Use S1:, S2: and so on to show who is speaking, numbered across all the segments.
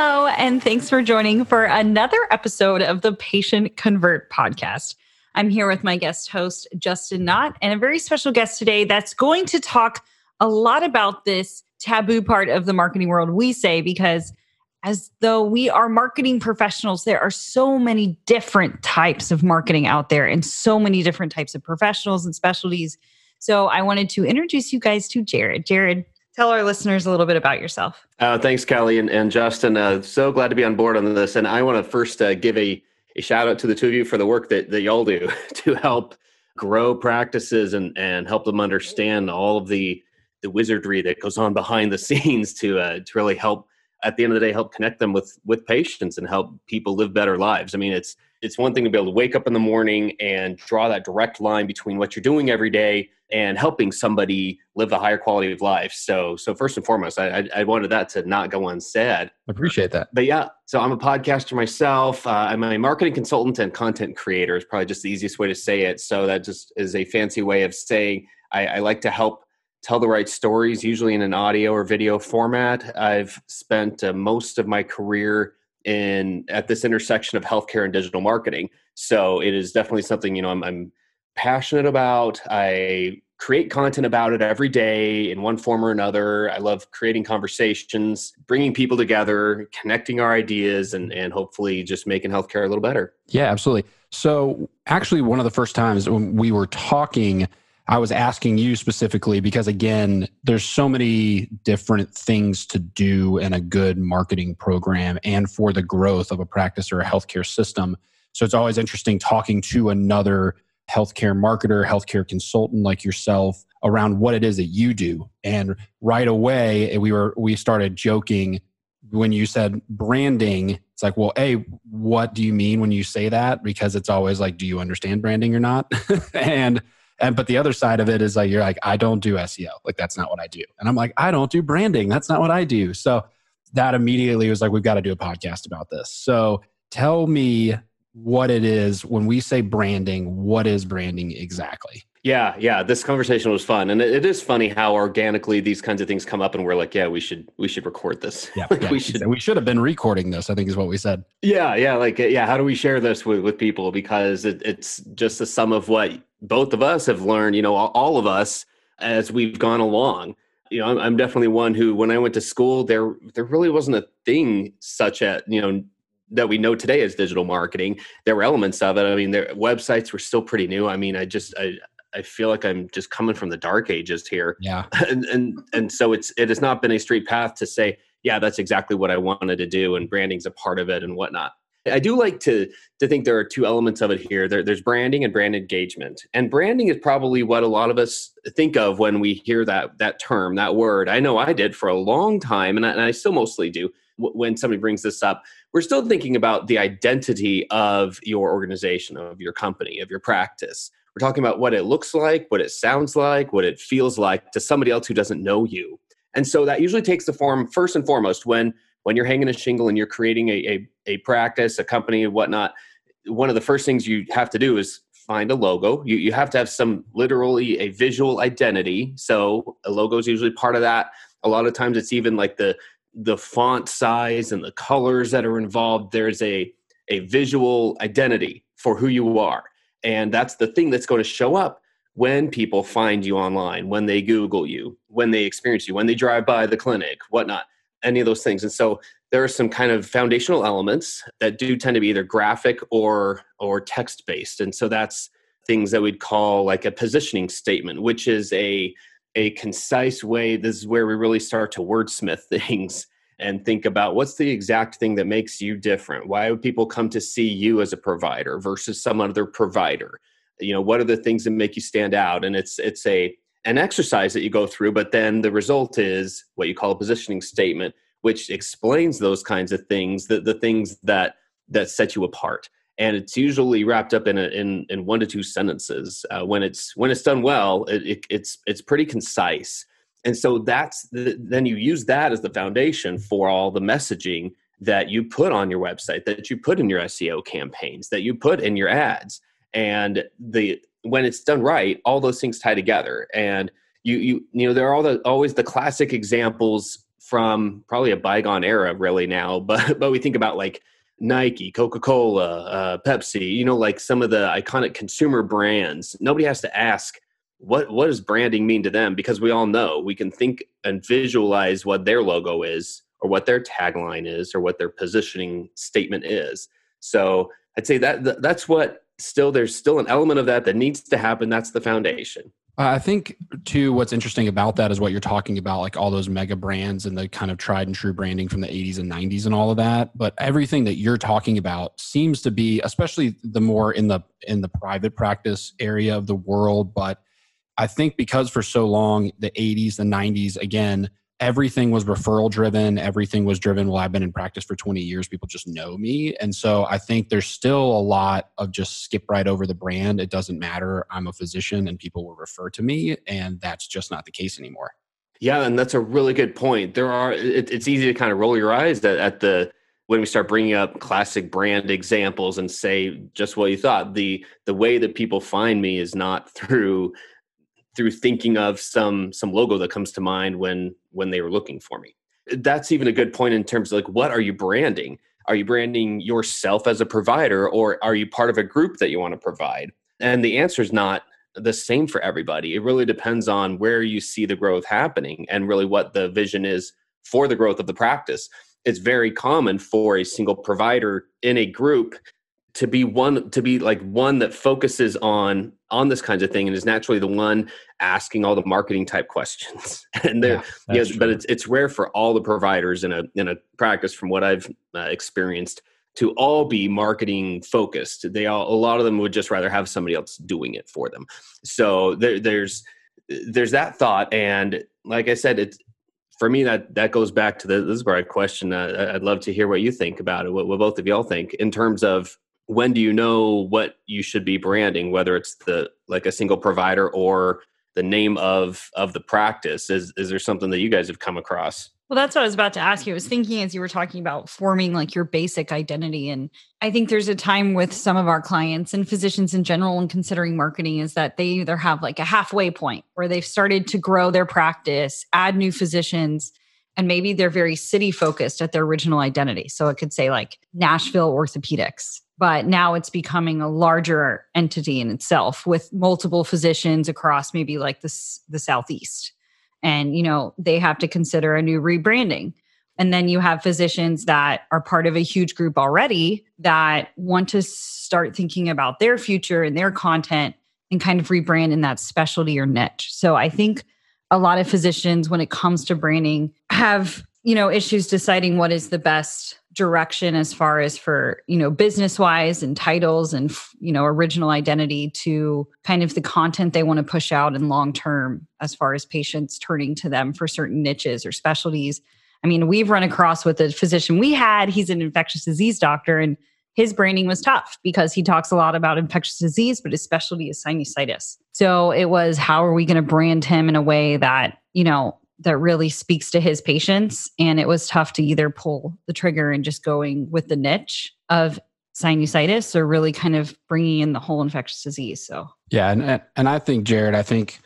S1: Hello, and thanks for joining for another episode of the Patient Convert podcast. I'm here with my guest host, Justin Knott, and a very special guest today that's going to talk a lot about this taboo part of the marketing world, we say, because as though we are marketing professionals, there are so many different types of marketing out there and so many different types of professionals and specialties. So I wanted to introduce you guys to Jared. Jared, tell our listeners a little bit about yourself.
S2: Uh, thanks, Kelly and, and Justin. Uh, so glad to be on board on this. And I want to first uh, give a, a shout out to the two of you for the work that, that y'all do to help grow practices and, and help them understand all of the, the wizardry that goes on behind the scenes to, uh, to really help at the end of the day help connect them with with patients and help people live better lives i mean it's it's one thing to be able to wake up in the morning and draw that direct line between what you're doing every day and helping somebody live a higher quality of life. So, so first and foremost, I, I wanted that to not go unsaid.
S3: I appreciate that.
S2: But yeah, so I'm a podcaster myself. Uh, I'm a marketing consultant and content creator is probably just the easiest way to say it. So that just is a fancy way of saying I, I like to help tell the right stories, usually in an audio or video format. I've spent uh, most of my career in at this intersection of healthcare and digital marketing. So it is definitely something you know I'm, I'm passionate about. I create content about it every day in one form or another. I love creating conversations, bringing people together, connecting our ideas, and, and hopefully just making healthcare a little better.
S3: Yeah, absolutely. So, actually, one of the first times when we were talking, I was asking you specifically because, again, there's so many different things to do in a good marketing program and for the growth of a practice or a healthcare system. So, it's always interesting talking to another healthcare marketer, healthcare consultant like yourself around what it is that you do. And right away, eh, we were we started joking when you said branding. It's like, well, a what do you mean when you say that? Because it's always like, do you understand branding or not? and and but the other side of it is like you're like, I don't do SEO. Like that's not what I do. And I'm like, I don't do branding. That's not what I do. So that immediately was like, we've got to do a podcast about this. So tell me what it is when we say branding what is branding exactly?
S2: Yeah yeah this conversation was fun and it is funny how organically these kinds of things come up and we're like yeah we should we should record this.
S3: Yeah, like yeah. we should we should have been recording this i think is what we said.
S2: Yeah yeah like yeah how do we share this with, with people? Because it, it's just a sum of what both of us have learned you know all, all of us as we've gone along. You know I'm, I'm definitely one who when i went to school there there really wasn't a thing such as you know that we know today as digital marketing there were elements of it i mean their websites were still pretty new i mean i just i I feel like I'm just coming from the dark ages here.
S3: Yeah.
S2: And and and so it's it has not been a straight path to say, yeah, that's exactly what I wanted to do, and branding's a part of it and whatnot. I do like to to think there are two elements of it here. There, there's branding and brand engagement, and branding is probably what a lot of us think of when we hear that that term, that word. I know I did for a long time, and I, and I still mostly do when somebody brings this up, we're still thinking about the identity of your organization, of your company, of your practice. We're talking about what it looks like, what it sounds like, what it feels like to somebody else who doesn't know you. And so that usually takes the form first and foremost when when you're hanging a shingle and you're creating a, a, a practice, a company, and whatnot. One of the first things you have to do is find a logo. You, you have to have some literally a visual identity. So a logo is usually part of that. A lot of times it's even like the the font size and the colors that are involved there's a a visual identity for who you are. And that's the thing that's going to show up when people find you online when they google you when they experience you when they drive by the clinic whatnot any of those things. And so there are some kind of foundational elements that do tend to be either graphic or or text based and so that's things that we'd call like a positioning statement which is a a concise way, this is where we really start to wordsmith things and think about what's the exact thing that makes you different. Why would people come to see you as a provider versus some other provider? You know, what are the things that make you stand out? And it's it's a an exercise that you go through, but then the result is what you call a positioning statement, which explains those kinds of things, the, the things that that set you apart and it's usually wrapped up in a, in in one to two sentences. Uh, when it's when it's done well, it, it, it's it's pretty concise, and so that's the, then you use that as the foundation for all the messaging that you put on your website, that you put in your SEO campaigns, that you put in your ads, and the when it's done right, all those things tie together, and you you you know there are all the always the classic examples from probably a bygone era, really now. But but we think about like Nike, Coca Cola, uh, Pepsi. You know, like some of the iconic consumer brands. Nobody has to ask what what does branding mean to them because we all know we can think and visualize what their logo is or what their tagline is or what their positioning statement is. So I'd say that that's what still there's still an element of that that needs to happen. That's the foundation.
S3: I think too. What's interesting about that is what you're talking about, like all those mega brands and the kind of tried and true branding from the 80s and 90s and all of that. But everything that you're talking about seems to be, especially the more in the in the private practice area of the world. But I think because for so long the 80s, the 90s, again, everything was referral driven everything was driven well i've been in practice for 20 years people just know me. And so i think there's still a lot of just skip right over the brand. It doesn't matter. I'm a physician and people will refer to me and that's just not the case anymore.
S2: Yeah and that's a really good point. There are it, it's easy to kind of roll your eyes at, at the when we start bringing up classic brand examples and say just what you thought. The the way that people find me is not through through thinking of some some logo that comes to mind when when they were looking for me. That's even a good point in terms of like what are you branding? Are you branding yourself as a provider or are you part of a group that you want to provide? And the answer is not the same for everybody. It really depends on where you see the growth happening and really what the vision is for the growth of the practice. It's very common for a single provider in a group to be one to be like one that focuses on on this kinds of thing and is naturally the one asking all the marketing type questions. And there yeah, yeah but it's it's rare for all the providers in a in a practice from what i've uh, experienced to all be marketing focused. They all a lot of them would just rather have somebody else doing it for them. So there, there's there's that thought and like i said it's for me that that goes back to the this is where I question uh, i'd love to hear what you think about it what, what both of y'all think in terms of when do you know what you should be branding whether it's the like a single provider or the name of of the practice? Is is there something that you guys have come across?
S1: Well that's what i was about to ask you. I was thinking as you were talking about forming like your basic identity and i think there's a time with some of our clients and physicians in general and considering marketing is that they either have like a halfway point where they've started to grow their practice add new physicians and maybe they're very city focused at their original identity. So it could say like nashville orthopedics but now it's becoming a larger entity in itself with multiple physicians across maybe like this the southeast. And you know they have to consider a new rebranding. And then you have physicians that are part of a huge group already that want to start thinking about their future and their content and kind of rebrand in that specialty or niche. So i think a lot of physicians when it comes to branding have you know issues deciding what is the best direction as far as for you know business wise and titles and you know original identity to kind of the content they want to push out in long term as far as patients turning to them for certain niches or specialties. I mean we've run across with a physician we had he's an infectious disease doctor and his branding was tough because he talks a lot about infectious disease but his specialty is sinusitis so it was how are we going to brand him in a way that you know that really speaks to his patients. And it was tough to either pull the trigger and just going with the niche of sinusitis or really kind of bringing in the whole infectious disease. So,
S3: yeah. And, and I think, Jared, I think,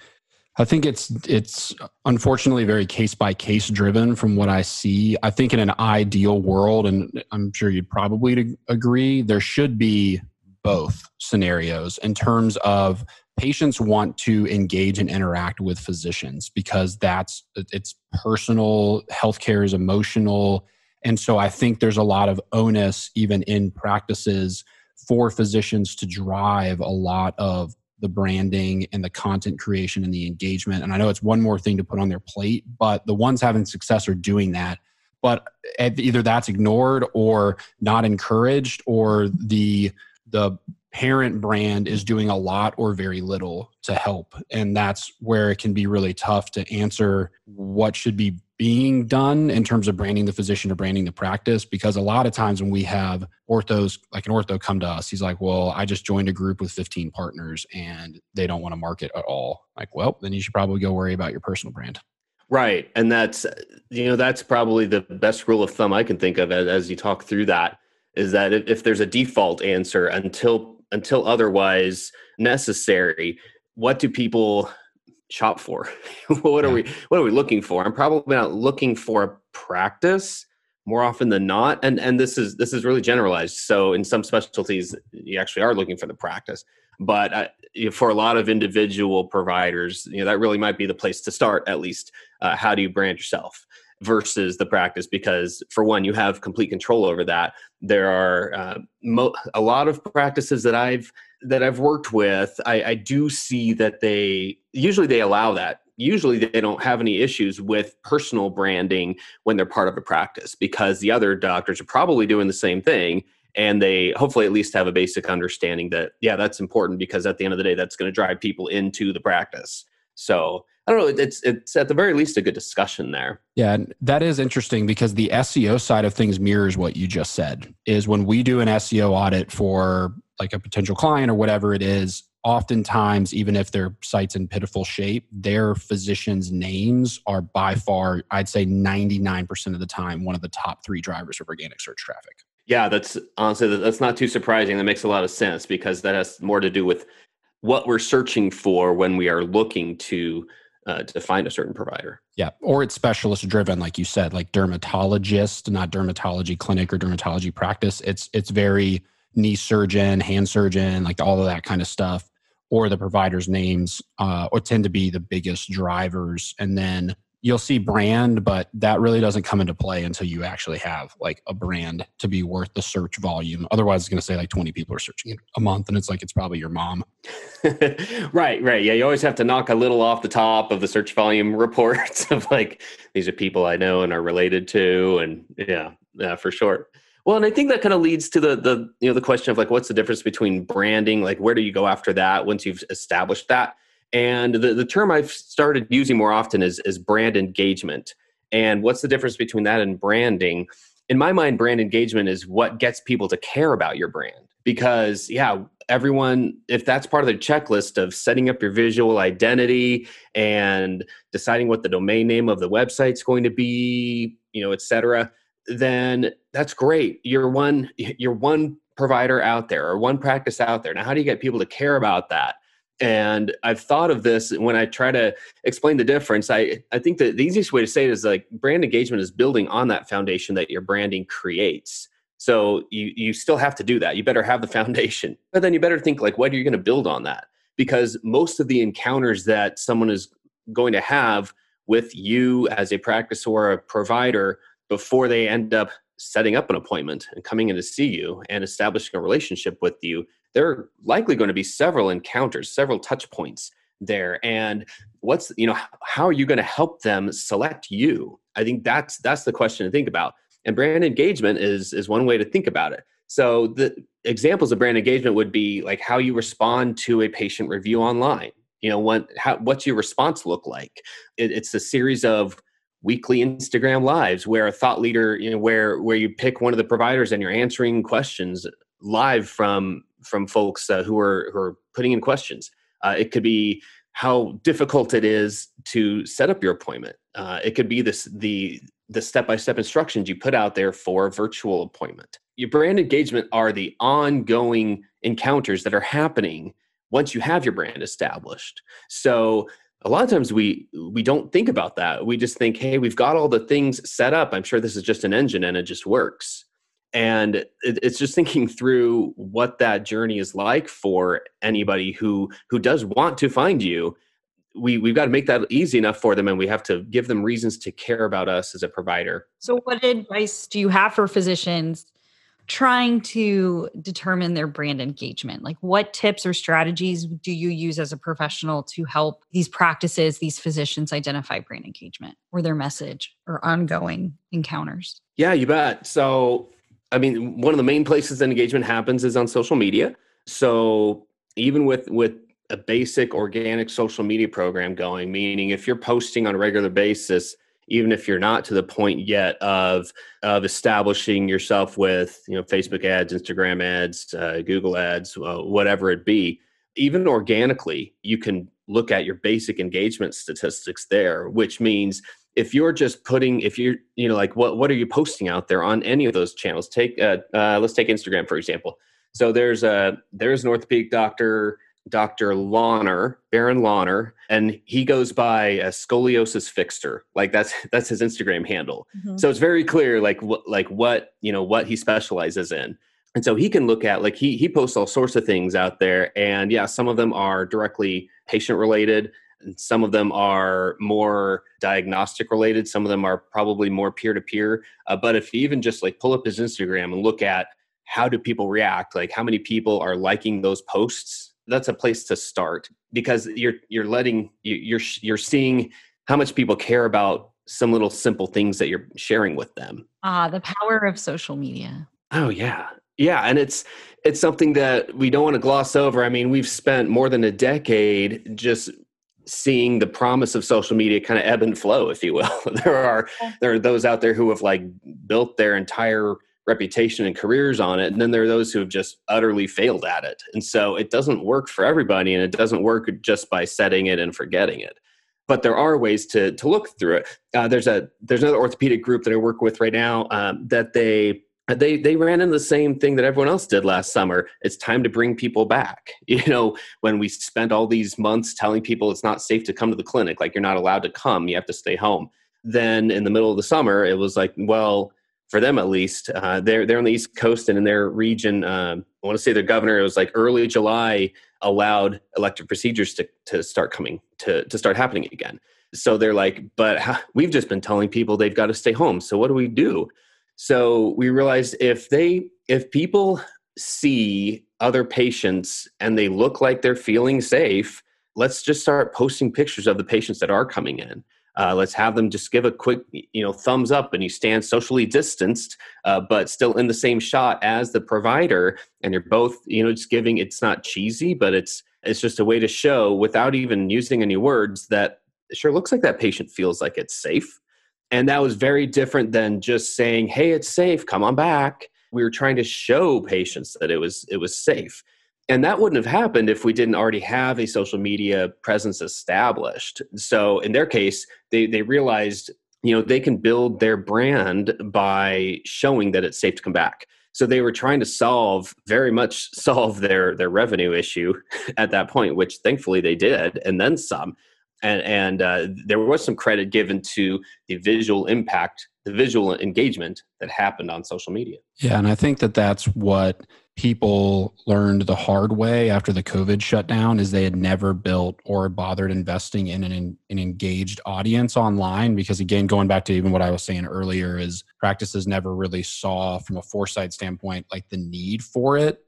S3: I think it's it's unfortunately very case by case driven from what I see. I think in an ideal world, and I'm sure you'd probably agree, there should be both scenarios in terms of patients want to engage and interact with physicians because that's it's personal healthcare is emotional and so i think there's a lot of onus even in practices for physicians to drive a lot of the branding and the content creation and the engagement and i know it's one more thing to put on their plate but the ones having success are doing that but either that's ignored or not encouraged or the the parent brand is doing a lot or very little to help. And that's where it can be really tough to answer what should be being done in terms of branding the physician or branding the practice. Because a lot of times when we have orthos, like an ortho come to us, he's like, Well, I just joined a group with 15 partners and they don't want to market at all. Like, well, then you should probably go worry about your personal brand.
S2: Right. And that's, you know, that's probably the best rule of thumb I can think of as, you talk through that is that if there's a default answer until until otherwise necessary what do people shop for? What are we what are we looking for? I'm probably not looking for a practice more often than not and and this is this is really generalized so in some specialties you actually are looking for the practice but uh, for a lot of individual providers you know that really might be the place to start at least uh, how do you brand yourself versus the practice? Because for one you have complete control over that. There are uh, mo- a lot of practices that i've that i've worked with I, I do see that they usually they allow that. Usually they don't have any issues with personal branding when they're part of a practice because the other doctors are probably doing the same thing and they hopefully at least have a basic understanding that yeah that's important because at the end of the day that's going to drive people into the practice. So i don't know it's it's at the very least a good discussion there.
S3: Yeah that is interesting because the seo side of things mirrors what you just said is when we do an seo audit for like a potential client or whatever it is oftentimes even if their site's in pitiful shape their physicians names are by far i'd say 99% of the time one of the top three drivers of organic search traffic.
S2: Yeah that's honestly that's not too surprising. That makes a lot of sense because that has more to do with what we're searching for when we are looking to uh, to find a certain provider.
S3: Yeah, or it's specialist driven, like you said, like dermatologist, not dermatology clinic or dermatology practice. It's it's very knee surgeon, hand surgeon, like all of that kind of stuff or the providers' names uh, or tend to be the biggest drivers. And then you'll see brand, but that really doesn't come into play until you actually have like a brand to be worth the search volume. Otherwise, it's going to say like 20 people are searching a month, and it's like it's probably your mom.
S2: right, right. Yeah, you always have to knock a little off the top of the search volume reports of like, these are people I know and are related to. And yeah, yeah, for sure. Well, and I think that kind of leads to the the you know the question of like what's the difference between branding, like where do you go after that once you've established that? And the, the term I've started using more often is is brand engagement. And what's the difference between that and branding? In my mind, brand engagement is what gets people to care about your brand. Because yeah, everyone, if that's part of the checklist of setting up your visual identity and deciding what the domain name of the website's going to be, you know, et cetera, then that's great. You're one you're one provider out there or one practice out there. Now, how do you get people to care about that? And I've thought of this when I try to explain the difference. I, I think that the easiest way to say it is like brand engagement is building on that foundation that your branding creates. So you you still have to do that. You better have the foundation. But then you better think like what are you going to build on that? Because most of the encounters that someone is going to have with you as a practice or a provider before they end up setting up an appointment and coming in to see you and establishing a relationship with you there are likely going to be several encounters several touch points there. And what's you know how are you going to help them select you? I think that's that's the question to think about. And brand engagement is is one way to think about it. So the examples of brand engagement would be like how you respond to a patient review online. You know what how, what's your response look like? It, it's a series of weekly Instagram lives where a thought leader, you know, where where you pick one of the providers and you're answering questions live from from folks uh, who are who are putting in questions. Uh, it could be how difficult it is to set up your appointment. Uh, it could be this the the step by step instructions you put out there for virtual appointment. Your brand engagement are the ongoing encounters that are happening once you have your brand established. So a lot of times we we don't think about that we just think hey we've got all the things set up i'm sure this is just an engine and it just works and it, it's just thinking through what that journey is like for anybody who who does want to find you we we've got to make that easy enough for them and we have to give them reasons to care about us as a provider
S1: so what advice do you have for physicians trying to determine their brand engagement? Like, what tips or strategies do you use as a professional to help these practices, these physicians identify brand engagement or their message or ongoing encounters?
S2: Yeah, you bet. So, I mean, one of the main places that engagement happens is on social media. So, even with with a basic organic social media program going, meaning if you're posting on a regular basis, even if you're not to the point yet of of establishing yourself with you know Facebook ads, Instagram ads, uh, Google ads, uh, whatever it be, even organically, you can look at your basic engagement statistics there, which means if you're just putting if you're you know like what what are you posting out there on any of those channels take uh, uh, let's take instagram for example so there's a there's an orthopedic doctor Dr. Lonner, Baron Lonner, and he goes by a scoliosis fixer. Like that's that's his Instagram handle. Mm-hmm. So it's very clear like what like what, you know, what he specializes in. And so he can look at like he he posts all sorts of things out there and yeah, some of them are directly patient related, some of them are more diagnostic related, some of them are probably more peer to peer. But if you even just like pull up his Instagram and look at how do people react, like how many people are liking those posts that's a place to start because you're you're letting you're you're seeing how much people care about some little simple things that you're sharing with them.
S1: Ah the power of social media.
S2: Oh yeah. Yeah and it's it's something that we don't want to gloss over. I mean we've spent more than a decade just seeing the promise of social media kind of ebb and flow if you will there are there are those out there who have like built their entire reputation and careers on it. And then there are those who have just utterly failed at it. And so it doesn't work for everybody and it doesn't work just by setting it and forgetting it. But there are ways to to look through it. Uh, there's a there's another orthopedic group that I work with right now um, that they they they ran into the same thing that everyone else did last summer. It's time to bring people back. You know, when we spent all these months telling people it's not safe to come to the clinic, like you're not allowed to come, you have to stay home. Then in the middle of the summer, it was like, well, for them at least. Uh, they're they're on the East Coast and in their region. Um, I want to say their governor. It was like early July allowed elective procedures to to start coming to to start happening again. So they're like, but we've just been telling people they've got to stay home. So what do we do? So we realized if they if people see other patients and they look like they're feeling safe, let's just start posting pictures of the patients that are coming in uh, let's have them just give a quick, you know, thumbs up, and you stand socially distanced, uh, but still in the same shot as the provider, and you're both, you know, just giving. It's not cheesy, but it's it's just a way to show without even using any words that sure looks like that patient feels like it's safe, and that was very different than just saying, "Hey, it's safe, come on back." We were trying to show patients that it was it was safe. And that wouldn't have happened if we didn't already have a social media presence established. So in their case they they realized you know they can build their brand by showing that it's safe to come back. So they were trying to solve very much solve their their revenue issue at that point which thankfully they did and then some and and uh, there was some credit given to the visual impact the visual engagement that happened on social media
S3: yeah and i think that that's what people learned the hard way after the COVID shutdown is they had never built or bothered investing in an, an engaged audience online. Because again, going back to even what I was saying earlier, is practices never really saw from a foresight standpoint like the need for it.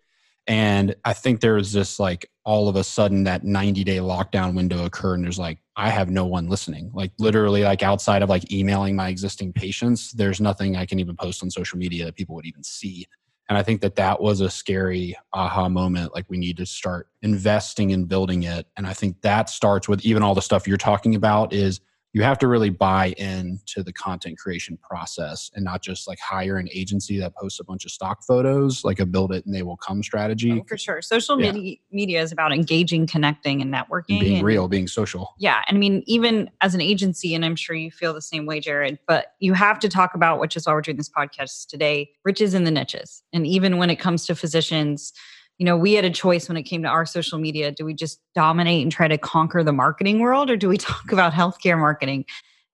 S3: And I think there was just like all of a sudden that 90 day lockdown window occurred, and there's like, I have no one listening. Like, literally, like outside of like emailing my existing patients, there's nothing I can even post on social media that people would even see and i think that that was a scary aha moment like we need to start investing in building it and i think that starts with even all the stuff you're talking about is you have to really buy into the content creation process and not just like hire an agency that posts a bunch of stock photos, like a build it and they will come strategy.
S1: Oh, for sure. Social yeah. media, media is about engaging, connecting, and networking.
S3: Being and, real, being social.
S1: Yeah. And I mean, even as an agency, and I'm sure you feel the same way, Jared, but you have to talk about, which is why we're doing this podcast today, riches in the niches. And even when it comes to physicians, you know, we had a choice when it came to our social media. Do we just dominate and try to conquer the marketing world, or do we talk about healthcare marketing,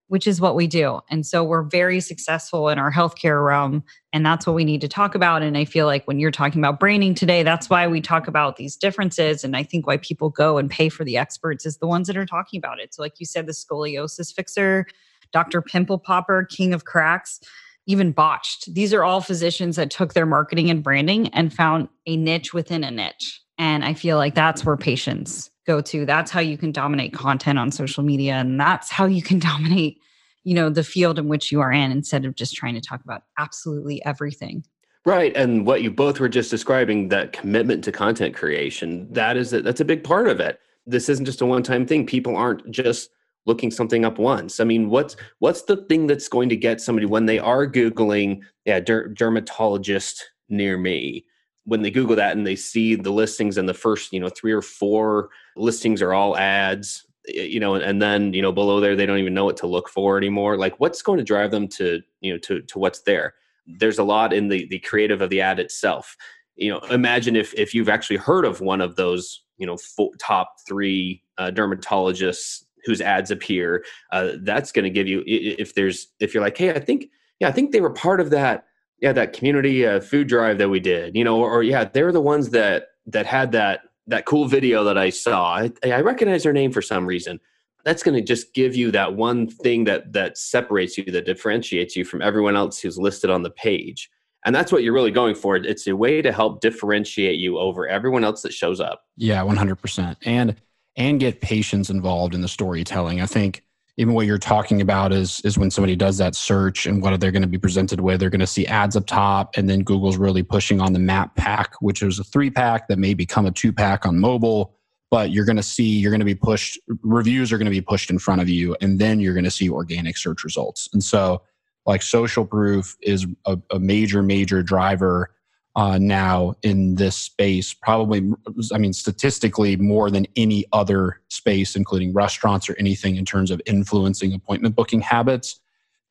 S1: which is what we do? And so we're very successful in our healthcare realm, and that's what we need to talk about. And I feel like when you're talking about branding today, that's why we talk about these differences. And I think why people go and pay for the experts is the ones that are talking about it. So, like you said, the scoliosis fixer, Dr. Pimple Popper, King of Cracks even botched. These are all physicians that took their marketing and branding and found a niche within a niche. And I feel like that's where patients go to. That's how you can dominate content on social media. And that's how you can dominate, you know, the field in which you are in instead of just trying to talk about absolutely everything.
S2: Right. And what you both were just describing, that commitment to content creation, that is a, that's a big part of it. This isn't just a one-time thing. People aren't just looking something up once. I mean, what's what's the thing that's going to get somebody when they are googling, yeah, der- dermatologist near me? When they Google that and they see the listings and the first, you know, three or four listings are all ads, you know, and then you know below there they don't even know what to look for anymore. Like, what's going to drive them to you know to to what's there? There's a lot in the the creative of the ad itself you know imagine if if you've actually heard of one of those you know four, top three uh, dermatologists whose ads appear uh, that's going to give you if there's if you're like hey i think yeah i think they were part of that yeah that community uh, food drive that we did you know or, or, yeah they're the ones that that had that that cool video that i saw. I, I recognize their name for some reason. That's going to just give you that one thing that that separates you that differentiates you from everyone else who's listed on the page. And that's what you're really going for. It's a way to help differentiate you over everyone else that shows up.
S3: Yeah 100% and and get patients involved in the storytelling. I think even what you're talking about is is when somebody does that search and what are they're going to be presented with they're going to see ads up top and then google's really pushing on the map pack which is a three pack that may become a two pack on mobile but you're going to see you're going to be pushed reviews are going to be pushed in front of you and then you're going to see organic search results. And so like social proof is a, a major major driver uh, now in this space probably i mean statistically more than any other space including restaurants or anything in terms of influencing appointment booking habits.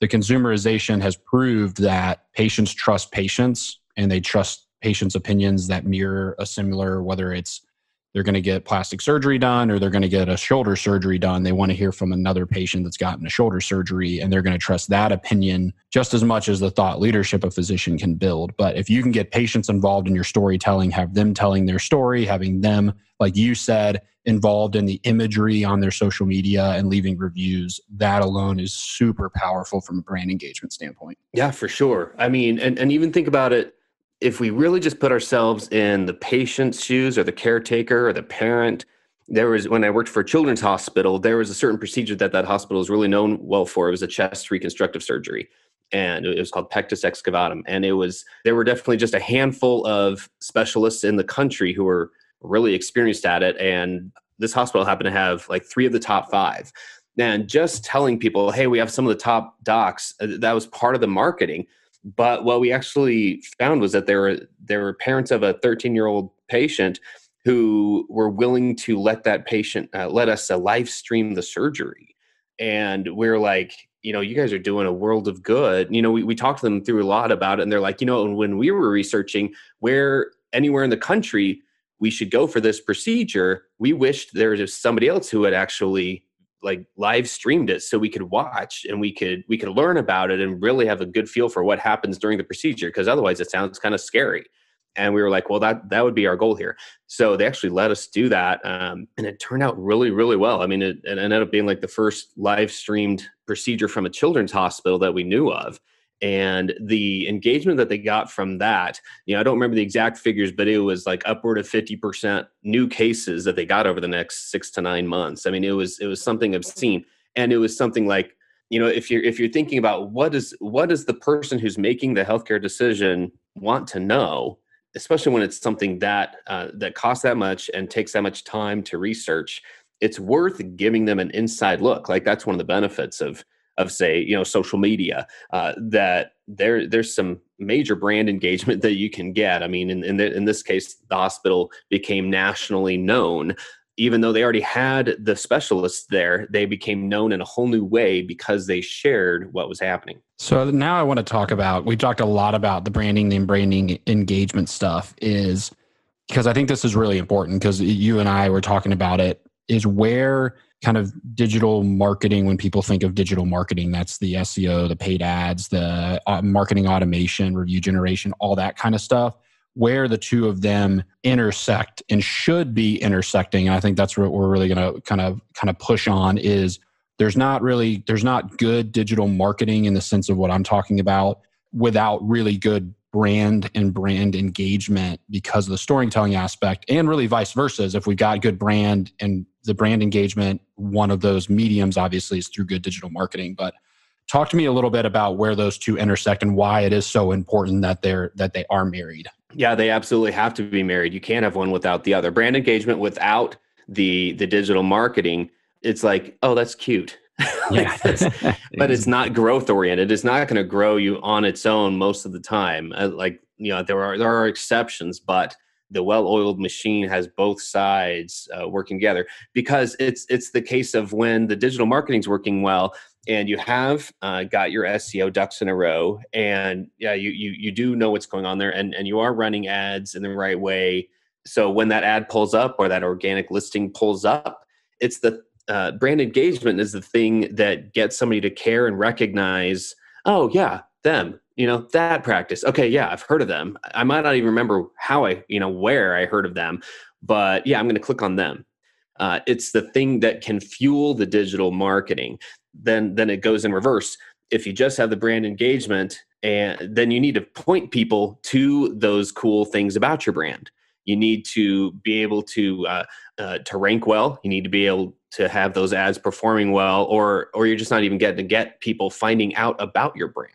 S3: The consumerization has proved that patients trust patients and they trust patients opinions that mirror a similar whether it's they're going to get plastic surgery done or they're going to get a shoulder surgery done. They want to hear from another patient that's gotten a shoulder surgery and they're going to trust that opinion just as much as the thought leadership a physician can build. But if you can get patients involved in your storytelling, have them telling their story, having them, like you said, involved in the imagery on their social media and leaving reviews, that alone is super powerful from a brand engagement standpoint.
S2: Yeah, for sure. I mean, and, and even think about it if we really just put ourselves in the patient's shoes or the caretaker or the parent, there was when I worked for a children's hospital, there was a certain procedure that that hospital is really known well for. It was a chest reconstructive surgery, and it was called pectus excavatum. And it was there were definitely just a handful of specialists in the country who were really experienced at it. And this hospital happened to have like three of the top five. And just telling people, hey, we have some of the top docs, uh, that was part of the marketing but what we actually found was that there were there were parents of a 13 year old patient who were willing to let that patient uh, let us uh, live stream the surgery, and we're like, you know, you guys are doing a world of good. You know, we we talked to them through a lot about it, and they're like, you know, when we were researching where anywhere in the country we should go for this procedure, we wished there was somebody else who had actually like live streamed it so we could watch and we could we could learn about it and really have a good feel for what happens during the procedure because otherwise it sounds kind of scary. And we were like well that that would be our goal here. So they actually let us do that um, and it turned out really really well. I mean it, it ended up being like the first live streamed procedure from a children's hospital that we knew of and the engagement that they got from that you know i don't remember the exact figures but it was like upward of 50% new cases that they got over the next six to nine months. I mean it was it was something obscene. And it was something like you know if you're if you're thinking about what is what does the person who's making the healthcare decision want to know especially when it's something that uh, that costs that much and takes that much time to research it's worth giving them an inside look. Like that's one of the benefits of of say you know social media uh, that there there's some major brand engagement that you can get i mean in in, the, in this case the hospital became nationally known even though they already had the specialists there, they became known in a whole new way because they shared what was happening.
S3: So now I want to talk about we talked a lot about the branding and branding engagement stuff is because I think this is really important because you and I were talking about it is where kind of digital marketing when people think of digital marketing that's the seo the paid ads the uh, marketing automation review generation all that kind of stuff where the two of them intersect and should be intersecting. And i think that's what we're really going to kind of kind of push on is there's not really there's not good digital marketing in the sense of what i'm talking about without really good brand and brand engagement because of the storytelling aspect and really vice versa if we've got good brand and the brand engagement one of those mediums obviously is through good digital marketing but talk to me a little bit about where those two intersect and why it is so important that they're that they are married
S2: yeah they absolutely have to be married you can't have one without the other brand engagement without the the digital marketing it's like oh that's cute yeah. but it's not growth oriented. It's not going to grow you on its own most of the time. Uh, like you know, there are there are exceptions, but the well-oiled machine has both sides uh, working together. Because it's it's the case of when the digital marketing's working well and you have uh, got your SEO ducks in a row and yeah you, you you do know what's going on there and and you are running ads in the right way. So when that ad pulls up or that organic listing pulls up it's the uh, brand engagement is the thing that gets somebody to care and recognize oh yeah them you know that practice. Okay yeah i've heard of them. I might not even remember how i you know where i heard of them but yeah i'm going to click on them. Uh, it's the thing that can fuel the digital marketing. Then then it goes in reverse. If you just have the brand engagement and then you need to point people to those cool things about your brand. You need to be able to uh, uh, to rank well. You need to be able to have those ads performing well or or you're just not even getting to get people finding out about your brand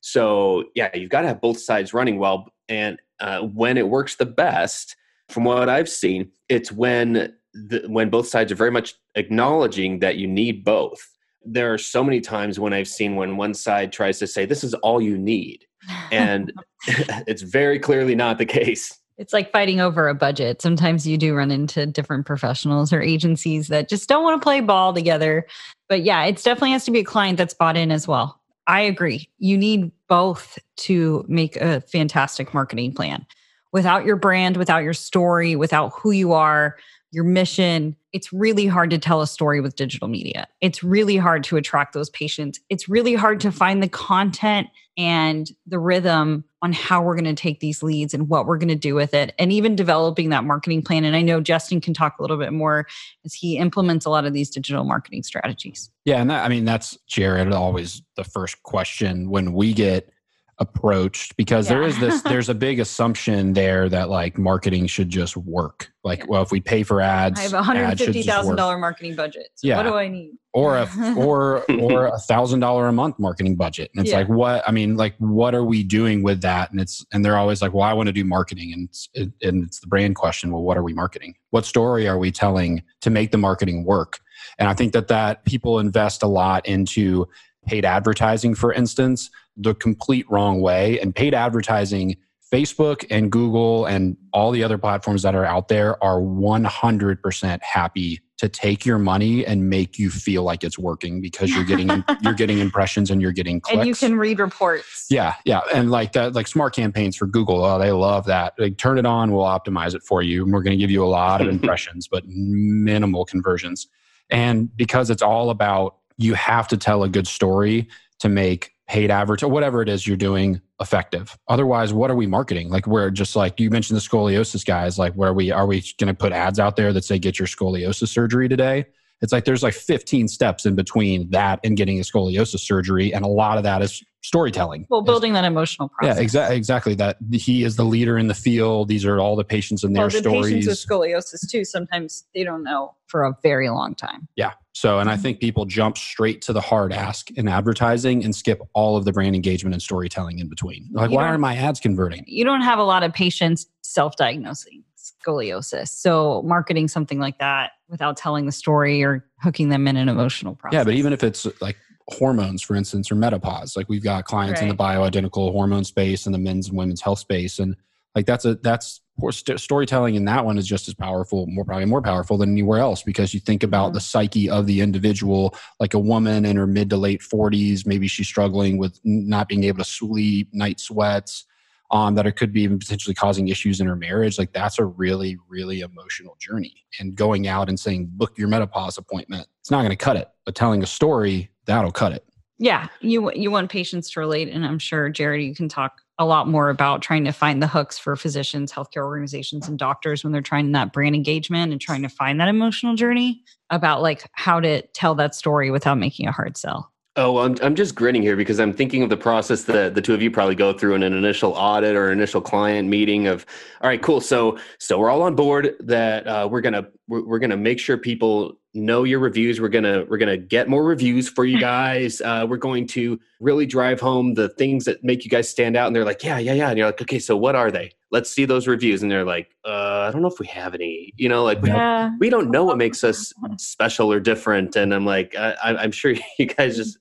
S2: so yeah, you've got to have both sides running well. And uh, when it works the best, from what I've seen, it's when the, when both sides are very much acknowledging that you need both. There are so many times when I've seen when one side tries to say this is all you need, and it's very clearly not the case.
S1: It's like fighting over a budget. Sometimes you do run into different professionals or agencies that just don't want to play ball together. But yeah, it definitely has to be a client that's bought in as well. I agree. You need both to make a fantastic marketing plan. Without your brand, without your story, without who you are, your mission, it's really hard to tell a story with digital media. It's really hard to attract those patients. It's really hard to find the content and the rhythm on how we're going to take these leads and what we're going to do with it and even developing that marketing plan. And i know justin can talk a little bit more as he implements a lot of these digital marketing strategies.
S3: Yeah and that, i mean that's jared always the first question when we get approached because yeah. there is this there's a big assumption there that like marketing should just work like yeah. well if we pay for ads
S1: i have a hundred fifty thousand dollar marketing budget so yeah. what do i need
S3: or a or or a thousand dollar a month marketing budget and it's yeah. like what i mean like what are we doing with that and it's and they're always like well i want to do marketing and it's, it, and it's the brand question well what are we marketing what story are we telling to make the marketing work and i think that that people invest a lot into paid advertising for instance the complete wrong way. And paid advertising, Facebook and Google and all the other platforms that are out there are 100% happy to take your money and make you feel like it's working because you're getting you're getting impressions and you're getting clicks.
S1: And you can read reports.
S3: Yeah, yeah, and like that, like smart campaigns for Google. Oh, they love that. Like, turn it on, we'll optimize it for you, and we're going to give you a lot of impressions, but minimal conversions. And because it's all about you have to tell a good story to make paid advert or whatever it is you're doing effective. Otherwise, what are we marketing? Like we're just like you mentioned the scoliosis guys. Like where are we are we going to put ads out there that say get your scoliosis surgery today? It's like there's like 15 steps in between that and getting a scoliosis surgery, and a lot of that is storytelling.
S1: Well, building that emotional process.
S3: Yeah, exactly. Exactly. That he is the leader in the field. These are all the patients and their well, the stories. Patients
S1: with scoliosis too. Sometimes they don't know for a very long time.
S3: Yeah. So, and I mm-hmm. think people jump straight to the hard ask in advertising and skip all of the brand engagement and storytelling in between. Like, why aren't my ads converting?
S1: You don't have a lot of patients self-diagnosing scoliosis. So, marketing something like that without telling the story or hooking them in an emotional process.
S3: Yeah, but even if it's like hormones, for instance, or menopause. Like we've got clients right. in the bioidentical hormone space and the men's and women's health space, and like that's a that's storytelling in that one is just as powerful, more probably more powerful than anywhere else because you think about mm-hmm. the psyche of the individual, like a woman in her mid to late forties, maybe she's struggling with not being able to sleep, night sweats. Um, that it could be even potentially causing issues in her marriage. Like that's a really, really emotional journey. And going out and saying, book your menopause appointment, it's not going to cut it. But telling a story that'll cut it.
S1: Yeah, you you want patients to relate, and I'm sure Jared, you can talk a lot more about trying to find the hooks for physicians, healthcare organizations, and doctors when they're trying that brand engagement and trying to find that emotional journey about like how to tell that story without making a hard sell.
S2: Oh, I'm I'm just grinning here because I'm thinking of the process that the two of you probably go through in an initial audit or initial client meeting. Of all right, cool. So so we're all on board that uh, we're gonna we're, we're gonna make sure people know your reviews. We're gonna we're gonna get more reviews for you guys. Uh, we're going to really drive home the things that make you guys stand out. And they're like, yeah, yeah, yeah. And you're like, okay, so what are they? Let's see those reviews. And they're like, uh, I don't know if we have any. You know, like yeah. we, we don't know what makes us special or different. And I'm like, I, I'm sure you guys just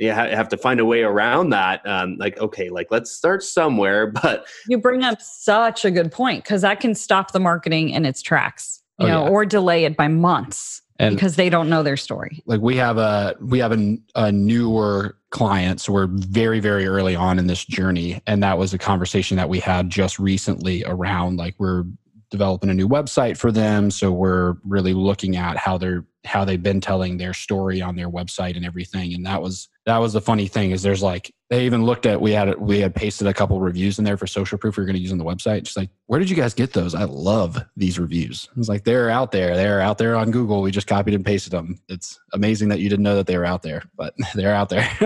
S2: you have to find a way around that. Um, like, okay, like let's start somewhere. But
S1: you bring up such a good point because that can stop the marketing in its tracks, you oh, know, yeah. or delay it by months and because they don't know their story.
S3: Like we have a we have a, a newer client, so we're very very early on in this journey, and that was a conversation that we had just recently around like we're developing a new website for them so we're really looking at how they're how they've been telling their story on their website and everything and that was that was the funny thing is there's like they even looked at we had we had pasted a couple reviews in there for social proof we are going to use on the website. Just like where did you guys get those? I love these reviews. It's like they're out there. They're out there on google. We just copied and pasted them. It's amazing that you didn't know that they were out there but they're out there.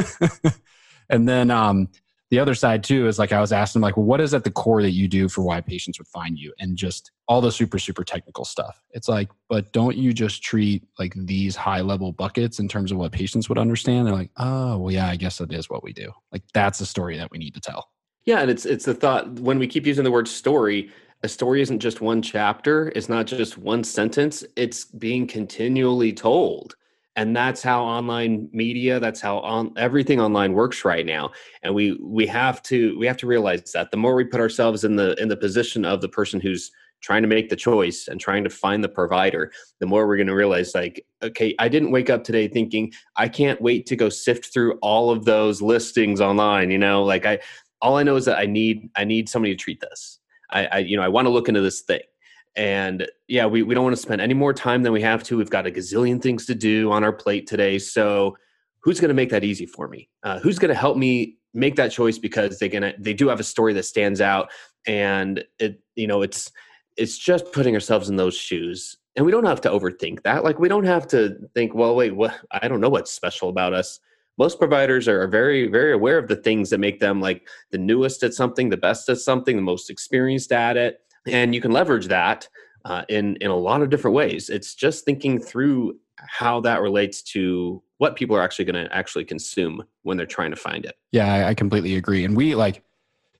S3: And then um the other side too is like I was asking like, well, what is at the core that you do for why patients would find you, and just all the super super technical stuff. It's like, but don't you just treat like these high level buckets in terms of what patients would understand? They're like, oh, well, yeah, I guess that is what we do. Like that's the story that we need to tell.
S2: Yeah, and it's it's the thought when we keep using the word story. A story isn't just one chapter. It's not just one sentence. It's being continually told and that's how online media that's how on everything online works right now. And we we have to we have to realize that the more we put ourselves in the in the position of the person who's trying to make the choice and trying to find the provider the more we're going to realize like okay i didn't wake up today thinking i can't wait to go sift through all of those listings online you know? Like i all i know is that i need i need somebody to treat this. I, I you know i want to look into this thing and yeah, we, we don't want to spend any more time than we have to. We've got a gazillion things to do on our plate today. So who's going to make that easy for me? Uh, who's going to help me make that choice? Because they're gonna they do have a story that stands out. And it you know it's it's just putting ourselves in those shoes. And we don't have to overthink that. Like we don't have to think well wait what? I don't know what's special about us. Most providers are very very aware of the things that make them like the newest at something the best at something the most experienced at it and you can leverage that uh, in in a lot of different ways. It's just thinking through how that relates to what people are actually going to actually consume when they're trying to find it.
S3: Yeah I, I completely agree. And we like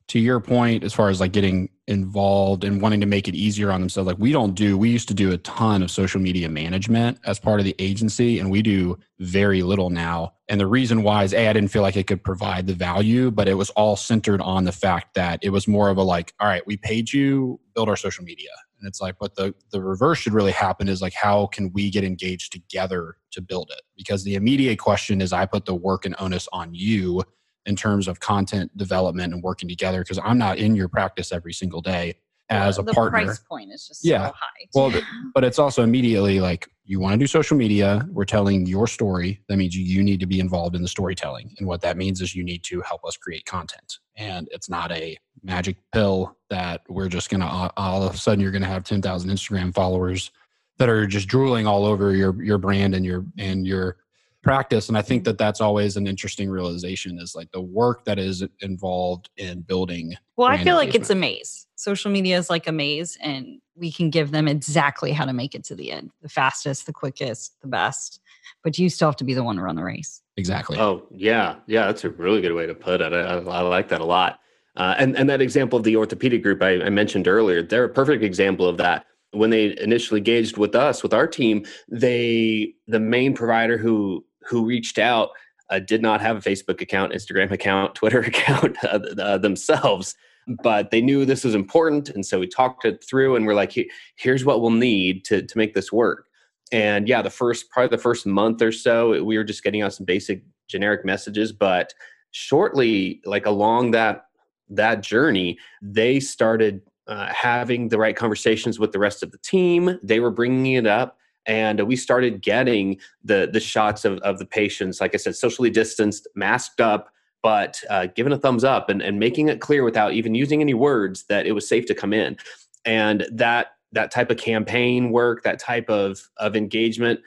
S3: to your point as far as like getting involved and wanting to make it easier on themselves like we don't do we used to do a ton of social media management as part of the agency and we do very little now. And the reason why is a i didn't feel like it could provide the value but it was all centered on the fact that it was more of a like all right we paid you build our social media. And it's like but the the reverse should really happen is like how can we get engaged together to build it? Because the immediate question is i put the work and onus on you in terms of content development and working together because I'm not in your practice every single day as well, a partner.
S1: The price point is just yeah. so high.
S3: well, but it's also immediately like you want to do social media. We're telling your story. That means you need to be involved in the storytelling, and what that means is you need to help us create content. And it's not a magic pill that we're just gonna all of a sudden you're gonna have ten thousand Instagram followers that are just drooling all over your your brand and your and your practice and i think that that's always an interesting realization is like the work that is involved in building
S1: well i feel like it's a maze. Social media is like a maze and we can give them exactly how to make it to the end the fastest the quickest the best but you still have to be the one to run the race.
S3: Exactly.
S2: Oh yeah. Yeah that's a really good way to put it. I, I like that a lot. Uh, and, and that example of the orthopedic group I, I mentioned earlier they're a perfect example of that. When they initially engaged with us with our team they the main provider who who reached out uh, did not have a Facebook account, Instagram account, Twitter account uh, uh, themselves, but they knew this was important, and so we talked it through, and we're like, "Here's what we'll need to to make this work." And yeah, the first probably the first month or so, we were just getting out some basic generic messages, but shortly, like along that that journey, they started uh, having the right conversations with the rest of the team. They were bringing it up and we started getting the the shots of, of the patients like i said socially distanced masked up but uh, given a thumbs up and, and making it clear without even using any words that it was safe to come in and that that type of campaign work that type of of engagement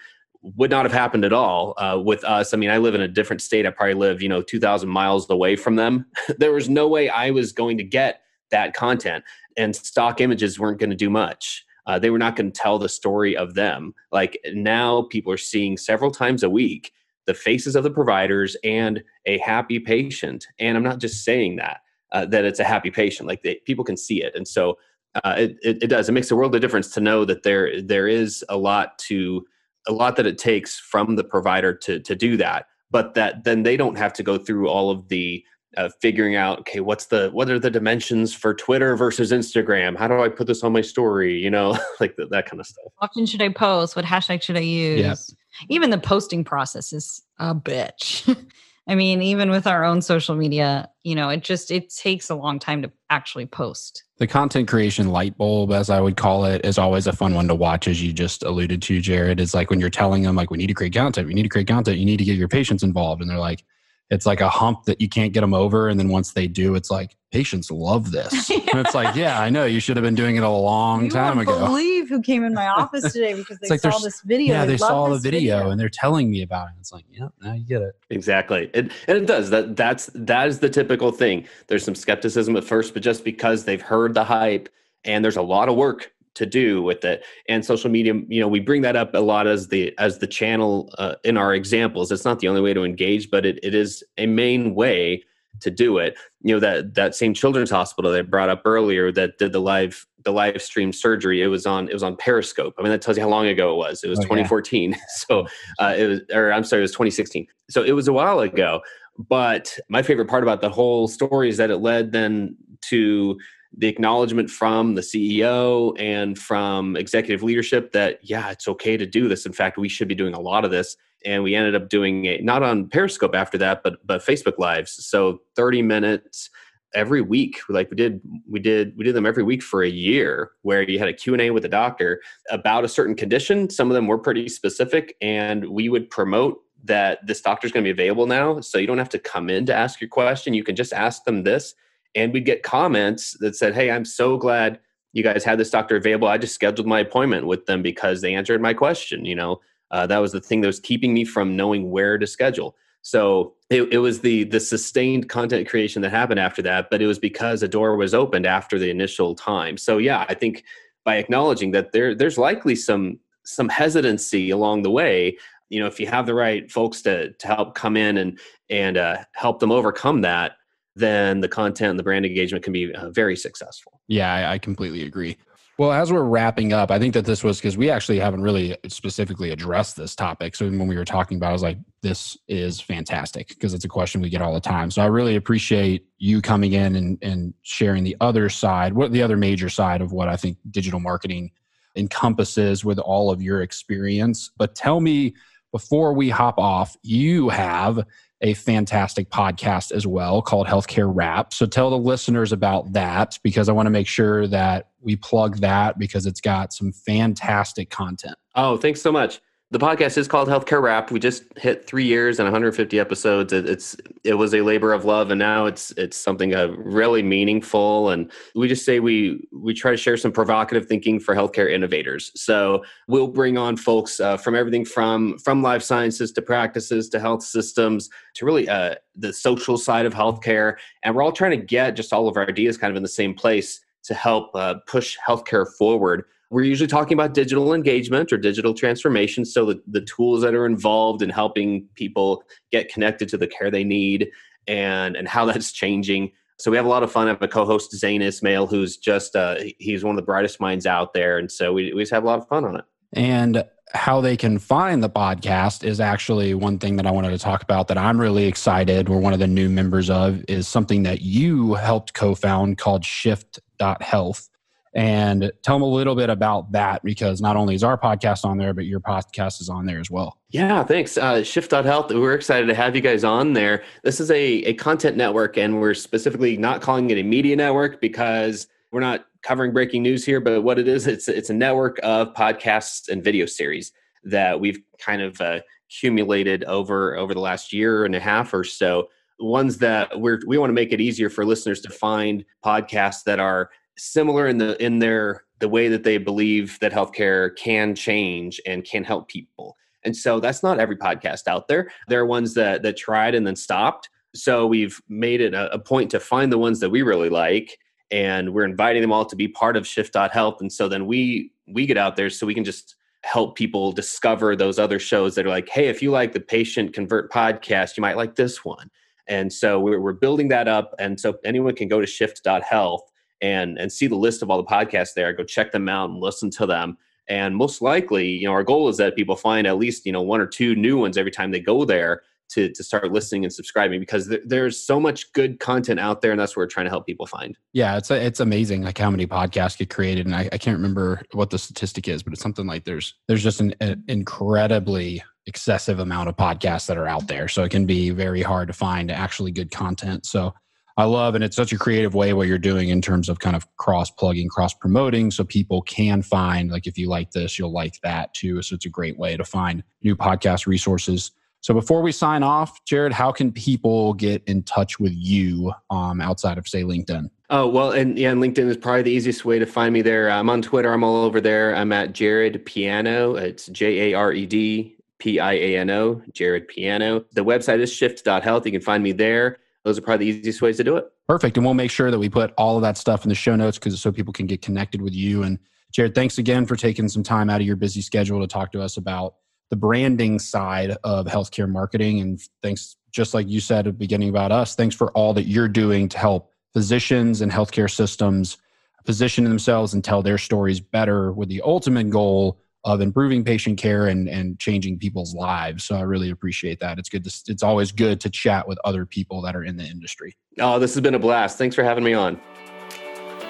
S2: would not have happened at all uh, with us. I mean, I live in a different state. I probably live, you know, 2,000 miles away from them. there was no way I was going to get that content, and stock images weren't going to do much uh, they were not going to tell the story of them. Like now, people are seeing several times a week the faces of the providers and a happy patient. And I'm not just saying that uh, that it's a happy patient. Like they, people can see it, and so uh, it, it, it does. It makes a world of difference to know that there there is a lot to a lot that it takes from the provider to to do that. but that then they don't have to go through all of the uh, figuring out okay what's the what are the dimensions for twitter versus instagram? How do i put this on my story? You know like the, that kind of stuff.
S1: How often should i post? What hashtag should i use? Yep. even the posting process is a bitch. I mean even with our own social media you know it just it takes a long time to actually post.
S3: The content creation light bulb as i would call it is always a fun one to watch as you just alluded to jared. It's like when you're telling them like we need to create content we need to create content you need to get your patients involved and they're like it's like a hump that you can't get them over. And then once they do, it's like patients love this. yeah. And it's like, yeah, I know you should have been doing it a long
S1: you
S3: time
S1: ago. Believe who came in my office today because they like saw this video.
S3: Yeah, they, they saw the video, video, and they're telling me about it. It's like, yeah, now you get it.
S2: Exactly, and and it does that. That's that is the typical thing. There's some skepticism at first, but just because they've heard the hype, and there's a lot of work to do with it. And social media you know we bring that up a lot as the as the channel uh, in our examples. It's not the only way to engage but it, it is a main way to do it. You know that that same children's hospital that I brought up earlier that did the live the live stream surgery it was on it was on periscope. I mean that tells you how long ago it was. It was oh, 2014 yeah. so uh, it was or i'm sorry it was 2016 so it was a while ago but my favorite part about the whole story is that it led then to the acknowledgement from the CEO and from executive leadership that, yeah, it's okay to do this. In fact, we should be doing a lot of this. And we ended up doing it not on Periscope after that, but but Facebook Lives. So 30 minutes every week like we did we did we did them every week for a year where you had a q&a with a doctor about a certain condition some of them were pretty specific and we would promote that this doctor's going to be available now so you don't have to come in to ask your question you can just ask them this and we'd get comments that said, "Hey, I'm so glad you guys had this doctor available. I just scheduled my appointment with them because they answered my question." You know, uh, that was the thing that was keeping me from knowing where to schedule. So it, it was the the sustained content creation that happened after that, but it was because a door was opened after the initial time. So yeah, I think by acknowledging that there there's likely some some hesitancy along the way you know if you have the right folks to to help come in and and uh, help them overcome that then the content and the brand engagement can be uh, very successful.
S3: Yeah, I, I completely agree. Well, as we're wrapping up, I think that this was because we actually haven't really specifically addressed this topic. So when we were talking about, it, I was like, this is fantastic because it's a question we get all the time. So I really appreciate you coming in and, and sharing the other side, what the other major side of what I think digital marketing encompasses with all of your experience. But tell me before we hop off, you have a fantastic podcast as well called Healthcare Rap. So tell the listeners about that because I want to make sure that we plug that because it's got some fantastic content.
S2: Oh, thanks so much the podcast is called Healthcare Rap. We just hit three years and 150 episodes. It, it's it was a labor of love, and now it's it's something uh, really meaningful. And we just say we we try to share some provocative thinking for healthcare innovators. So we'll bring on folks uh, from everything from from life sciences to practices to health systems to really uh, the social side of healthcare, and we're all trying to get just all of our ideas kind of in the same place to help uh, push healthcare forward we're usually talking about digital engagement or digital transformation. So the, the tools that are involved in helping people get connected to the care they need and, and how that's changing. So we have a lot of fun. I have a co-host, Zain Ismail, who's just, uh, he's one of the brightest minds out there. And so we, we just have a lot of fun on it.
S3: And how they can find the podcast is actually one thing that I wanted to talk about that I'm really excited. We're one of the new members of is something that you helped co-found called Shift.health and tell them a little bit about that because not only is our podcast on there, but your podcast is on there as well.
S2: Yeah, thanks. Uh, Shift.health, we're excited to have you guys on there. This is a, a content network, and we're specifically not calling it a media network because we're not covering breaking news here, but what it is, it's, it's a network of podcasts and video series that we've kind of uh, accumulated over, over the last year and a half or so ones that we're we want to make it easier for listeners to find podcasts that are similar in the in their the way that they believe that healthcare can change and can help people. And so that's not every podcast out there. There are ones that that tried and then stopped. So we've made it a, a point to find the ones that we really like and we're inviting them all to be part of shift.health and so then we we get out there so we can just help people discover those other shows that are like hey if you like the patient convert podcast you might like this one and so we're, we're building that up and so anyone can go to shift.health and and see the list of all the podcasts there go check them out and listen to them. And most likely you know our goal is that people find at least you know one or two new ones every time they go there to, to start listening and subscribing because there, there's so much good content out there and that's what we're trying to help people find.
S3: Yeah it's it's amazing like how many podcasts get created and I, I can't remember what the statistic is but it's something like there's there's just an, an incredibly excessive amount of podcasts that are out there. So it can be very hard to find actually good content. So I love, and it's such a creative way what you're doing in terms of kind of cross plugging, cross promoting, so people can find like if you like this, you'll like that too. So it's a great way to find new podcast resources. So before we sign off, Jared, how can people get in touch with you um, outside of say LinkedIn?
S2: Oh well, and yeah, and LinkedIn is probably the easiest way to find me there. I'm on Twitter. I'm all over there. I'm at Jared Piano. It's J A R E D P I A N O. Jared Piano. The website is shift.health. You can find me there. Those are probably the easiest ways to do it.
S3: Perfect, and we'll make sure that we put all of that stuff in the show notes because so people can get connected with you. And Jared, thanks again for taking some time out of your busy schedule to talk to us about the branding side of healthcare marketing. And thanks, just like you said at the beginning about us, thanks for all that you're doing to help physicians and healthcare systems position themselves and tell their stories better with the ultimate goal of improving patient care and, and changing people's lives. So I really appreciate that. It's good to, it's always good to chat with other people that are in the industry.
S2: Oh, this has been a blast. Thanks for having me on.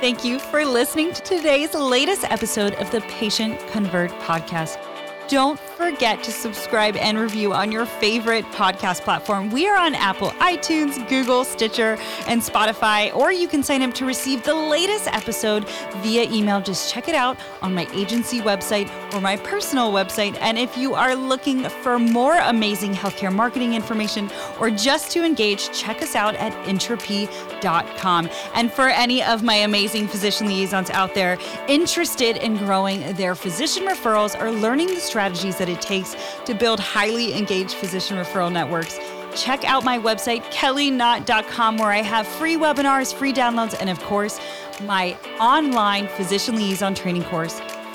S1: Thank you for listening to today's latest episode of the Patient Convert podcast. Don't forget to subscribe and review on your favorite podcast platform. We are on Apple, iTunes, Google, Stitcher, and Spotify, or you can sign up to receive the latest episode via email. Just check it out on my agency website or my personal website. And if you are looking for more amazing healthcare marketing information or just to engage, check us out at intrepy.com. And for any of my amazing physician liaisons out there interested in growing their physician referrals or learning the strategies that it takes to build highly engaged physician referral networks, check out my website, kellyknott.com, where I have free webinars, free downloads, and of course, my online physician liaison training course